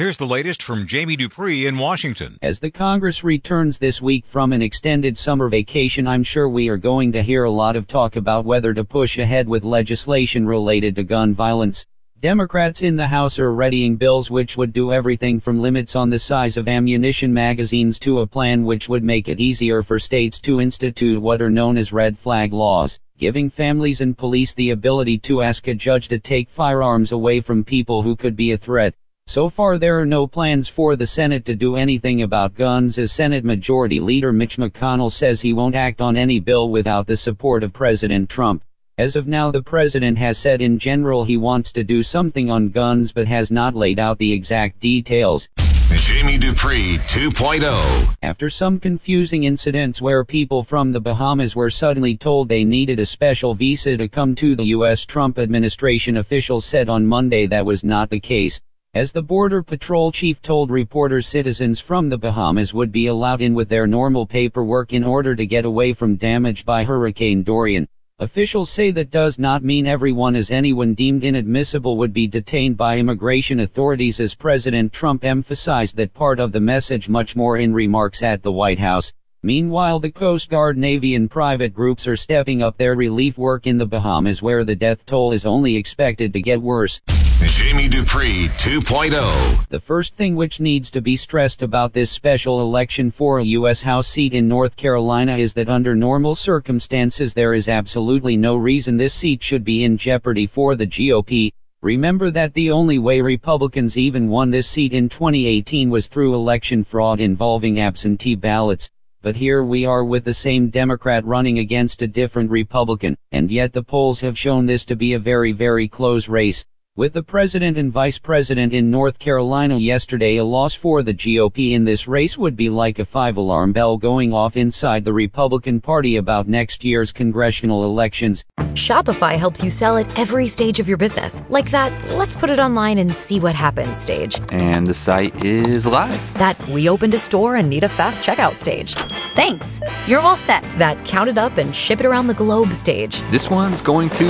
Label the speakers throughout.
Speaker 1: Here's the latest from Jamie Dupree in Washington.
Speaker 2: As the Congress returns this week from an extended summer vacation, I'm sure we are going to hear a lot of talk about whether to push ahead with legislation related to gun violence. Democrats in the House are readying bills which would do everything from limits on the size of ammunition magazines to a plan which would make it easier for states to institute what are known as red flag laws, giving families and police the ability to ask a judge to take firearms away from people who could be a threat. So far there are no plans for the Senate to do anything about guns as Senate Majority Leader Mitch McConnell says he won't act on any bill without the support of President Trump. As of now the president has said in general he wants to do something on guns but has not laid out the exact details.
Speaker 3: Jamie Dupree 2.0.
Speaker 2: After some confusing incidents where people from the Bahamas were suddenly told they needed a special visa to come to the U.S., Trump administration officials said on Monday that was not the case. As the Border Patrol chief told reporters citizens from the Bahamas would be allowed in with their normal paperwork in order to get away from damage by Hurricane Dorian. Officials say that does not mean everyone as anyone deemed inadmissible would be detained by immigration authorities as President Trump emphasized that part of the message much more in remarks at the White House. Meanwhile, the Coast Guard, Navy, and private groups are stepping up their relief work in the Bahamas where the death toll is only expected to get worse.
Speaker 3: Jamie Dupree 2.0.
Speaker 2: The first thing which needs to be stressed about this special election for a U.S. House seat in North Carolina is that under normal circumstances there is absolutely no reason this seat should be in jeopardy for the GOP. Remember that the only way Republicans even won this seat in 2018 was through election fraud involving absentee ballots. But here we are with the same Democrat running against a different Republican, and yet the polls have shown this to be a very very close race. With the president and vice president in North Carolina yesterday, a loss for the GOP in this race would be like a five alarm bell going off inside the Republican Party about next year's congressional elections.
Speaker 4: Shopify helps you sell at every stage of your business. Like that, let's put it online and see what happens stage.
Speaker 5: And the site is live.
Speaker 4: That we opened a store and need a fast checkout stage.
Speaker 6: Thanks. You're all set.
Speaker 4: That count it up and ship it around the globe stage.
Speaker 5: This one's going to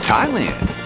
Speaker 5: Thailand.